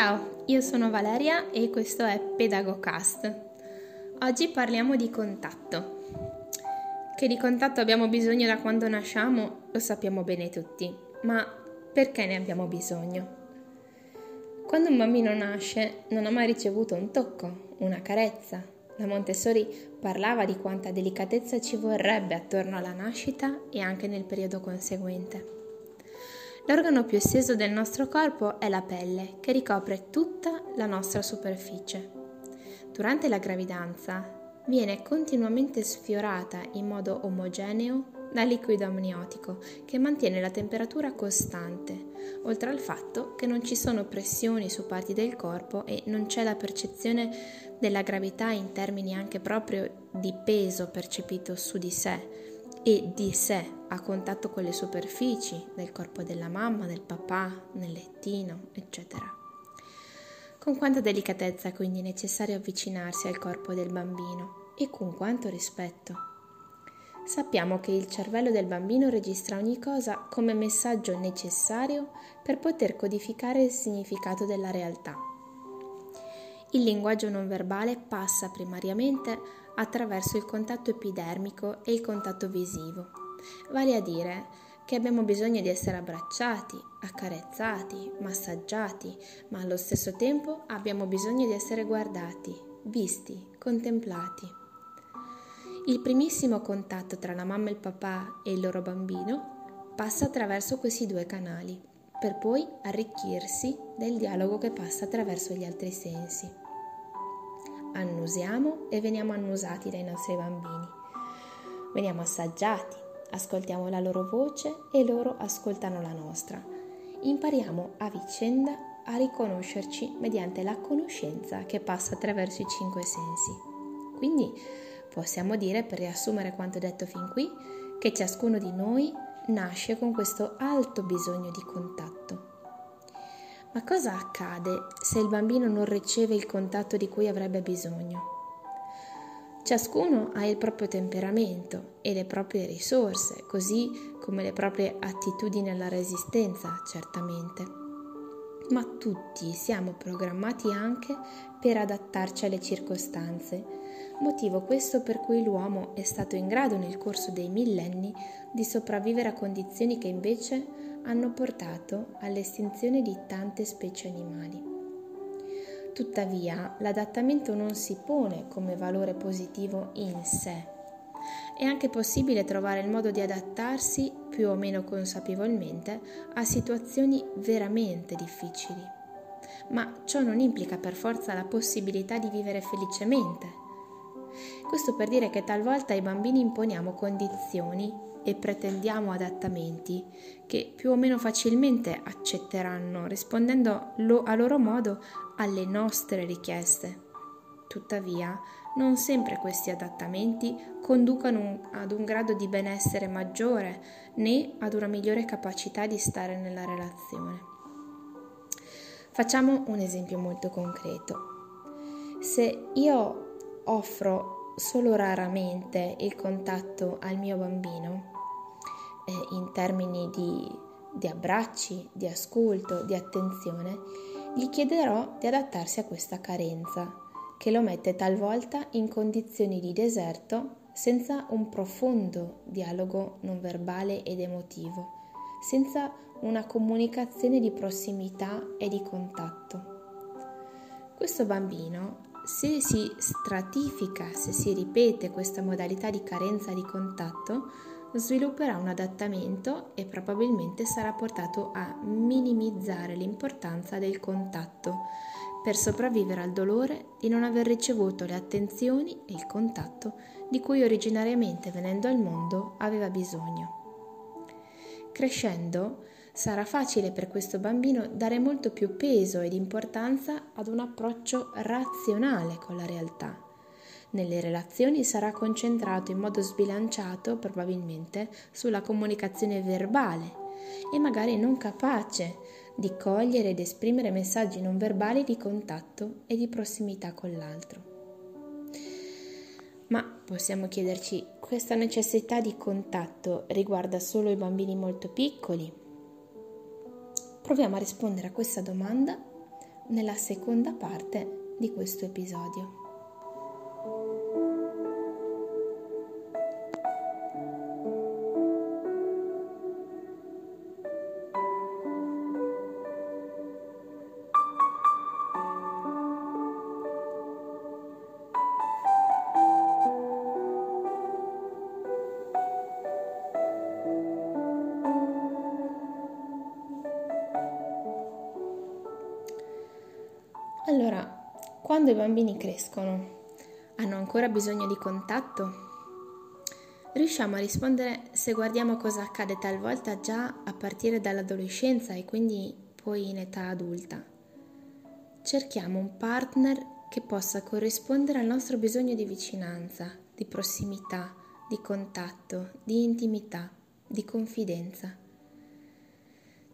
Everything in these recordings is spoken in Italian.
Ciao, io sono Valeria e questo è PedagoCast. Oggi parliamo di contatto. Che di contatto abbiamo bisogno da quando nasciamo lo sappiamo bene tutti, ma perché ne abbiamo bisogno? Quando un bambino nasce non ha mai ricevuto un tocco, una carezza. La Montessori parlava di quanta delicatezza ci vorrebbe attorno alla nascita e anche nel periodo conseguente. L'organo più esteso del nostro corpo è la pelle, che ricopre tutta la nostra superficie. Durante la gravidanza viene continuamente sfiorata in modo omogeneo dal liquido amniotico che mantiene la temperatura costante, oltre al fatto che non ci sono pressioni su parti del corpo e non c'è la percezione della gravità in termini anche proprio di peso percepito su di sé e di sé a contatto con le superfici del corpo della mamma, del papà, nel lettino, eccetera. Con quanta delicatezza quindi è necessario avvicinarsi al corpo del bambino e con quanto rispetto. Sappiamo che il cervello del bambino registra ogni cosa come messaggio necessario per poter codificare il significato della realtà. Il linguaggio non verbale passa primariamente attraverso il contatto epidermico e il contatto visivo, vale a dire che abbiamo bisogno di essere abbracciati, accarezzati, massaggiati, ma allo stesso tempo abbiamo bisogno di essere guardati, visti, contemplati. Il primissimo contatto tra la mamma e il papà e il loro bambino passa attraverso questi due canali per poi arricchirsi del dialogo che passa attraverso gli altri sensi. Annusiamo e veniamo annusati dai nostri bambini. Veniamo assaggiati, ascoltiamo la loro voce e loro ascoltano la nostra. Impariamo a vicenda a riconoscerci mediante la conoscenza che passa attraverso i cinque sensi. Quindi possiamo dire, per riassumere quanto detto fin qui, che ciascuno di noi nasce con questo alto bisogno di contatto. Ma cosa accade se il bambino non riceve il contatto di cui avrebbe bisogno? Ciascuno ha il proprio temperamento e le proprie risorse, così come le proprie attitudini alla resistenza, certamente. Ma tutti siamo programmati anche per adattarci alle circostanze, motivo questo per cui l'uomo è stato in grado nel corso dei millenni di sopravvivere a condizioni che invece hanno portato all'estinzione di tante specie animali. Tuttavia, l'adattamento non si pone come valore positivo in sé. È anche possibile trovare il modo di adattarsi più o meno consapevolmente a situazioni veramente difficili. Ma ciò non implica per forza la possibilità di vivere felicemente. Questo per dire che talvolta ai bambini imponiamo condizioni e pretendiamo adattamenti che più o meno facilmente accetteranno rispondendo lo, a loro modo alle nostre richieste. Tuttavia, non sempre questi adattamenti conducano ad un grado di benessere maggiore né ad una migliore capacità di stare nella relazione. Facciamo un esempio molto concreto. Se io offro solo raramente il contatto al mio bambino eh, in termini di, di abbracci, di ascolto, di attenzione, gli chiederò di adattarsi a questa carenza che lo mette talvolta in condizioni di deserto senza un profondo dialogo non verbale ed emotivo, senza una comunicazione di prossimità e di contatto. Questo bambino se si stratifica, se si ripete questa modalità di carenza di contatto, svilupperà un adattamento e probabilmente sarà portato a minimizzare l'importanza del contatto per sopravvivere al dolore di non aver ricevuto le attenzioni e il contatto di cui originariamente venendo al mondo aveva bisogno. Crescendo, sarà facile per questo bambino dare molto più peso ed importanza ad un approccio razionale con la realtà. Nelle relazioni sarà concentrato in modo sbilanciato probabilmente sulla comunicazione verbale e magari non capace di cogliere ed esprimere messaggi non verbali di contatto e di prossimità con l'altro. Ma possiamo chiederci, questa necessità di contatto riguarda solo i bambini molto piccoli Proviamo a rispondere a questa domanda nella seconda parte di questo episodio. Quando i bambini crescono, hanno ancora bisogno di contatto? Riusciamo a rispondere se guardiamo cosa accade talvolta già a partire dall'adolescenza e quindi poi in età adulta. Cerchiamo un partner che possa corrispondere al nostro bisogno di vicinanza, di prossimità, di contatto, di intimità, di confidenza.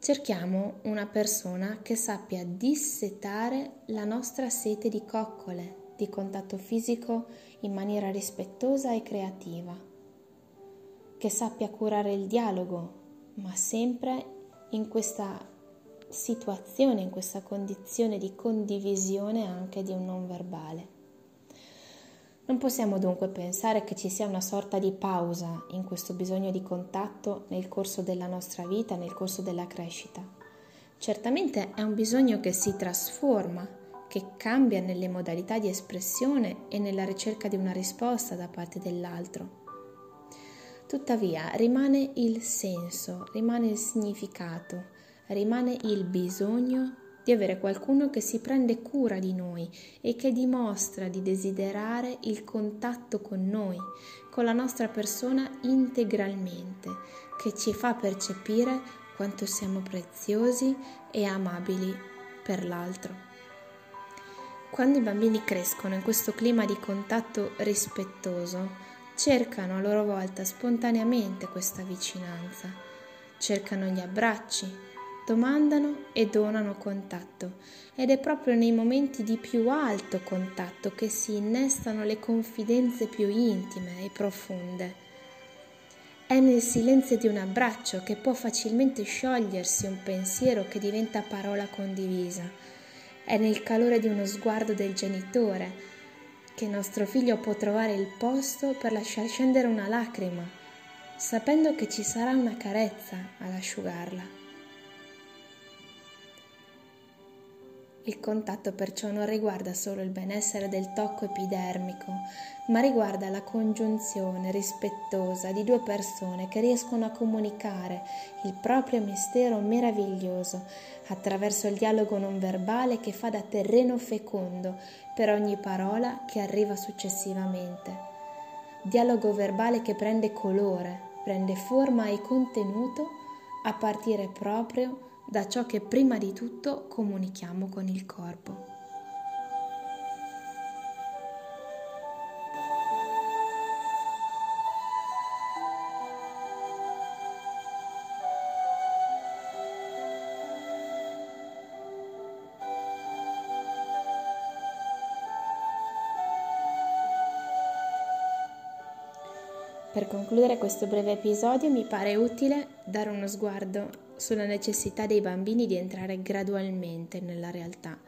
Cerchiamo una persona che sappia dissetare la nostra sete di coccole, di contatto fisico in maniera rispettosa e creativa, che sappia curare il dialogo, ma sempre in questa situazione, in questa condizione di condivisione anche di un non verbale. Non possiamo dunque pensare che ci sia una sorta di pausa in questo bisogno di contatto nel corso della nostra vita, nel corso della crescita. Certamente è un bisogno che si trasforma, che cambia nelle modalità di espressione e nella ricerca di una risposta da parte dell'altro. Tuttavia rimane il senso, rimane il significato, rimane il bisogno di avere qualcuno che si prende cura di noi e che dimostra di desiderare il contatto con noi, con la nostra persona integralmente, che ci fa percepire quanto siamo preziosi e amabili per l'altro. Quando i bambini crescono in questo clima di contatto rispettoso, cercano a loro volta spontaneamente questa vicinanza, cercano gli abbracci, domandano e donano contatto ed è proprio nei momenti di più alto contatto che si innestano le confidenze più intime e profonde. È nel silenzio di un abbraccio che può facilmente sciogliersi un pensiero che diventa parola condivisa. È nel calore di uno sguardo del genitore che nostro figlio può trovare il posto per lasciar scendere una lacrima, sapendo che ci sarà una carezza ad asciugarla. Il contatto perciò non riguarda solo il benessere del tocco epidermico, ma riguarda la congiunzione rispettosa di due persone che riescono a comunicare il proprio mistero meraviglioso attraverso il dialogo non verbale che fa da terreno fecondo per ogni parola che arriva successivamente. Dialogo verbale che prende colore, prende forma e contenuto a partire proprio da ciò che prima di tutto comunichiamo con il corpo. Per concludere questo breve episodio mi pare utile dare uno sguardo sulla necessità dei bambini di entrare gradualmente nella realtà,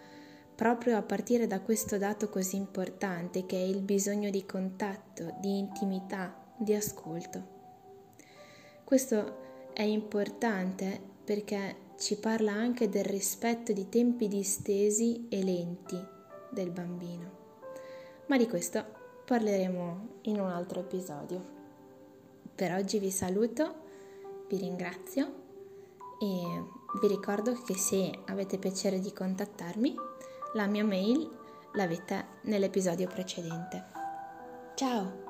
proprio a partire da questo dato così importante che è il bisogno di contatto, di intimità, di ascolto. Questo è importante perché ci parla anche del rispetto di tempi distesi e lenti del bambino. Ma di questo parleremo in un altro episodio. Per oggi vi saluto, vi ringrazio e vi ricordo che se avete piacere di contattarmi, la mia mail l'avete nell'episodio precedente. Ciao!